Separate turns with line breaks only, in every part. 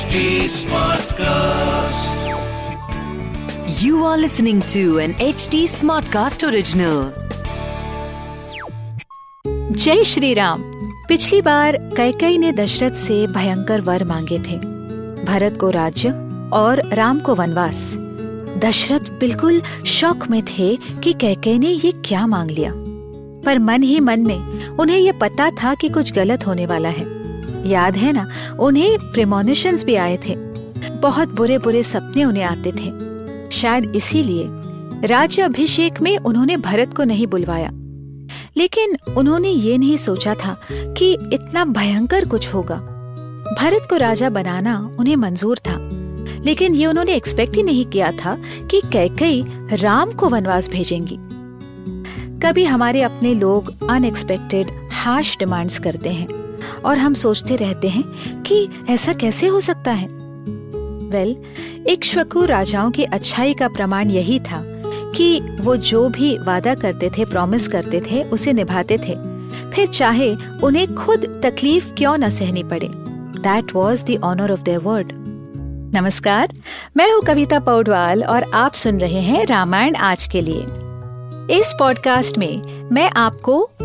HD Smartcast.
You are listening to an HD Smartcast original.
जय श्री राम पिछली बार कैकई ने दशरथ से भयंकर वर मांगे थे। भरत को राज्य और राम को वनवास। दशरथ बिल्कुल शौक में थे कि कैकई ने ये क्या मांग लिया। पर मन ही मन में उन्हें ये पता था कि कुछ गलत होने वाला है। याद है ना, उन्हें प्रिमोनिशंस भी आए थे। बहुत बुरे बुरे सपने उन्हें आते थे। शायद इसीलिए राज्य अभिषेक में उन्होंने भरत को नहीं बुलवाया। लेकिन उन्होंने ये नहीं सोचा था कि इतना भयंकर कुछ होगा। भरत को राजा बनाना उन्हें मंजूर था। लेकिन ये उन्होंने एक्सपेक्ट ही नहीं किया था कि कैकई राम को वनवास भेजेंगी। कभी हमारे अपने लोग अनएक्सपेक्टेड हार्श डिमांड्स करते हैं। और हम सोचते रहते हैं कि ऐसा कैसे हो सकता है। वेल इक्ष्वाकु राजाओं की अच्छाई का प्रमाण यही था कि वो जो भी वादा करते थे प्रॉमिस करते थे, उसे निभाते थे। फिर चाहे उन्हें खुद तकलीफ़ क्यों न सहनी पड़े। That was the honour of their word नमस्कार, मैं हूँ कविता पौडवाल और आप सुन रहे हैं रामायण आज के लिए। इस पॉडकास्ट में मैं आपको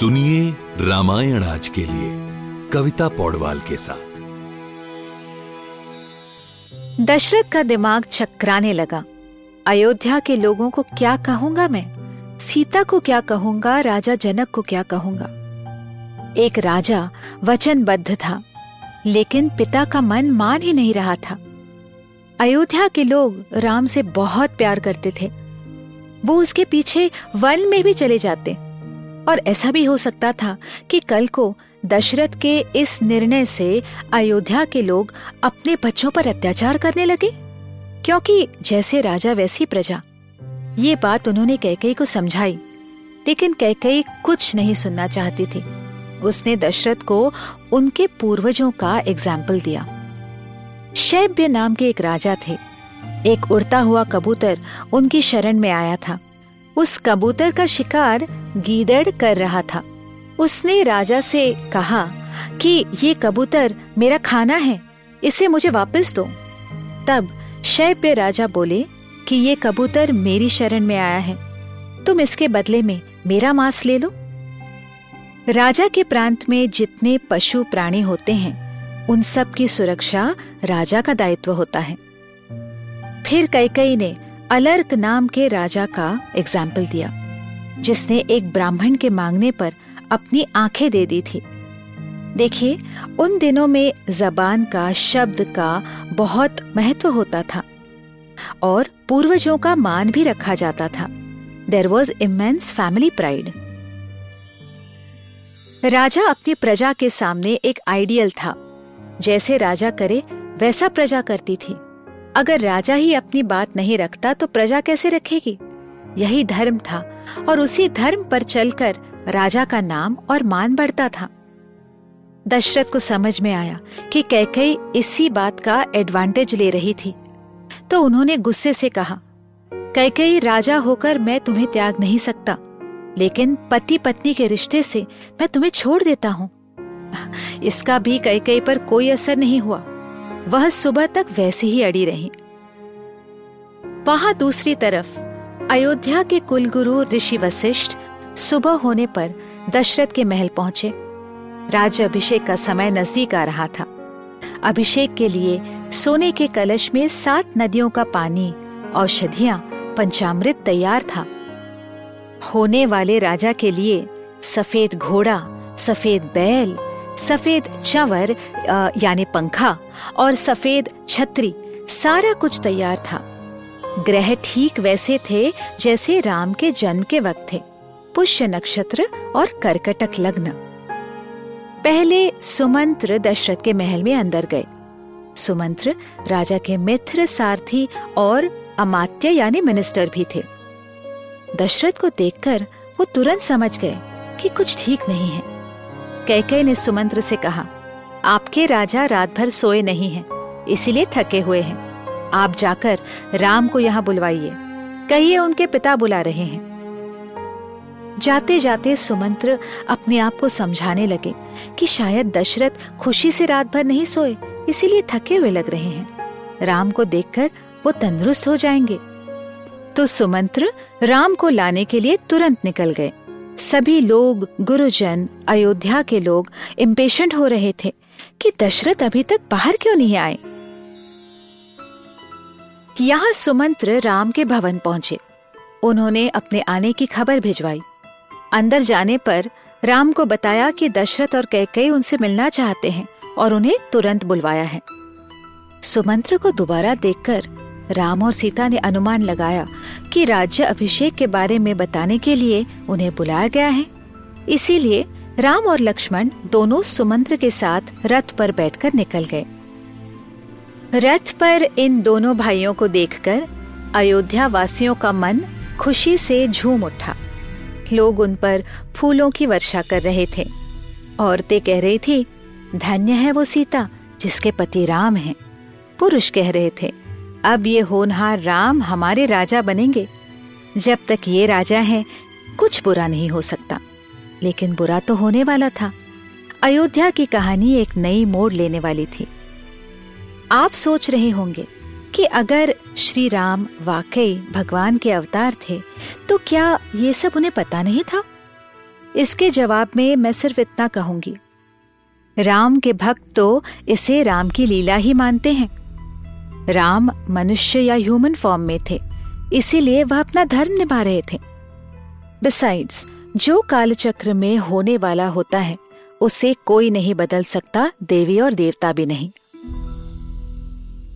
सुनिए रामायण आज के लिए, कविता पौडवाल के साथ।
दशरथ का दिमाग चकराने लगा। अयोध्या के लोगों को क्या कहूँगा मैं? सीता को क्या कहूँगा? राजा जनक को क्या कहूँगा? एक राजा वचनबद्ध था, लेकिन पिता का मन मान ही नहीं रहा था। अयोध्या के लोग राम से बहुत प्यार करते थे। वो उसके पीछे वन में भी चले जाते। और ऐसा भी हो सकता था कि कल को दशरथ के इस निर्णय से अयोध्या के लोग अपने बच्चों पर अत्याचार करने लगे। क्योंकि जैसे राजा, वैसी प्रजा। ये बात उन्होंने कैकई को समझाई, लेकिन कैकई कुछ नहीं सुनना चाहती थी। उसने दशरथ को उनके पूर्वजों का एग्ज़ाम्पल दिया। शैब्य नाम के एक राजा थे। एक उड़ता हुआ कबूतर उनकी शरण में आया था। उस कबूतर का शिकार गीदड़ कर रहा था। उसने राजा से कहा कि ये कबूतर मेरा खाना है, इसे मुझे वापस दो। तब शैब्य राजा बोले कि ये कबूतर मेरी शरण में आया है, तुम इसके बदले में मेरा मांस ले लो। राजा के प्रांत में जितने पशु प्राणी होते हैं, उन सब की सुरक्षा राजा का दायित्व होता है। फिर कैकई ने अलर्क नाम के राजा का एग्ज़ाम्पल दिया। जिसने एक ब्राह्मण के मांगने पर अपनी आँखें दे दी थी। देखिए, उन दिनों में जबान का शब्द का बहुत महत्व होता था और पूर्वजों का मान भी रखा जाता था। There was immense family pride राजा अपनी प्रजा के सामने एक आइडियल था। जैसे राजा करे, वैसा प्रजा करती थी। अगर राजा ही अपनी बात नहीं रखता तो प्रजा कैसे रखेगी? यही धर्म था। और उसी धर्म पर चलकर राजा का नाम और मान बढ़ता था। दशरथ को समझ में आया कि कैकई इसी बात का एडवांटेज ले रही थी। तो उन्होंने गुस्से से कहा कैकई राजा होकर मैं तुम्हें त्याग नहीं सकता, लेकिन पति पत्नी के रिश्ते से मैं तुम्हें छोड़ देता हूँ। इसका भी कई कई पर कोई असर नहीं हुआ। वह सुबह तक वैसे ही अड़ी रही। वहाँ दूसरी तरफ़ अयोध्या के कुलगुरु ऋषि वशिष्ठ सुबह होने पर दशरथ के महल पहुँचे। राज्य अभिषेक का समय नज़दीक आ रहा था। अभिषेक के लिए सोने के कलश में सात नदियों का पानी, औषधियाँ, पंचामृत तैयार था। होने वाले राजा के लिए सफ़ेद घोड़ा, सफ़ेद बैल, सफ़ेद चंवर यानी पंखा और सफ़ेद छतरी सारा कुछ तैयार था। ग्रह ठीक वैसे थे जैसे राम के जन्म के वक्त थे पुष्य नक्षत्र और कर्कटक लग्न। पहले सुमंत्र दशरथ के महल में अंदर गए। सुमंत्र राजा के मित्र सारथी और अमात्य यानी मिनिस्टर भी थे। दशरथ को देखकर वो तुरंत समझ गए कि कुछ ठीक नहीं है। कैकई ने सुमंत्र से कहा आपके राजा रात भर सोए नहीं हैं, इसीलिए थके हुए हैं। आप जाकर राम को यहाँ बुलवाइए। कहिए उनके पिता बुला रहे हैं। जाते जाते सुमंत्र अपने आप को समझाने लगे कि शायद दशरथ खुशी से रात भर नहीं सोए, इसीलिए थके हुए लग रहे हैं। राम को देखकर वो तंदुरुस्त हो जाएँगे। तो सुमंत्र राम को लाने के लिए तुरंत निकल गए। सभी लोग, गुरुजन, अयोध्या के लोग इम्पेशेंट हो रहे थे कि दशरथ अभी तक बाहर क्यों नहीं आए। यहाँ सुमंत्र राम के भवन पहुँचे। उन्होंने अपने आने की खबर भिजवाई। अंदर जाने पर राम को बताया कि दशरथ और कैकई उनसे मिलना चाहते हैं और उन्हें तुरंत बुलवाया है। सुमंत्र को दोबारा देखकर राम और सीता ने अनुमान लगाया कि राज्य अभिषेक के बारे में बताने के लिए उन्हें बुलाया गया है। इसीलिए राम और लक्ष्मण दोनों सुमंत्र के साथ रथ पर बैठकर निकल गए। रथ पर इन दोनों भाइयों को देखकर अयोध्या वासियों का मन खुशी से झूम उठा। लोग उन पर फूलों की वर्षा कर रहे थे। औरतें कह रही थी, धन्य है वो सीता, जिसके पति राम हैं। पुरुष कह रहे थे, अब ये होनहार राम हमारे राजा बनेंगे। जब तक ये राजा हैं, कुछ बुरा नहीं हो सकता। लेकिन बुरा तो होने वाला था। अयोध्या की कहानी एक नई मोड़ लेने वाली थी। आप सोच रहे होंगे कि अगर श्री राम वाकई भगवान के अवतार थे तो क्या ये सब उन्हें पता नहीं था? इसके जवाब में मैं सिर्फ़ इतना कहूँगी। राम के भक्त तो इसे राम की लीला ही मानते हैं। राम मनुष्य या ह्यूमन फॉर्म में थे, इसीलिए वह अपना धर्म निभा रहे थे। बिसाइड्स जो कालचक्र में होने वाला होता है, उसे कोई नहीं बदल सकता, देवी और देवता भी नहीं।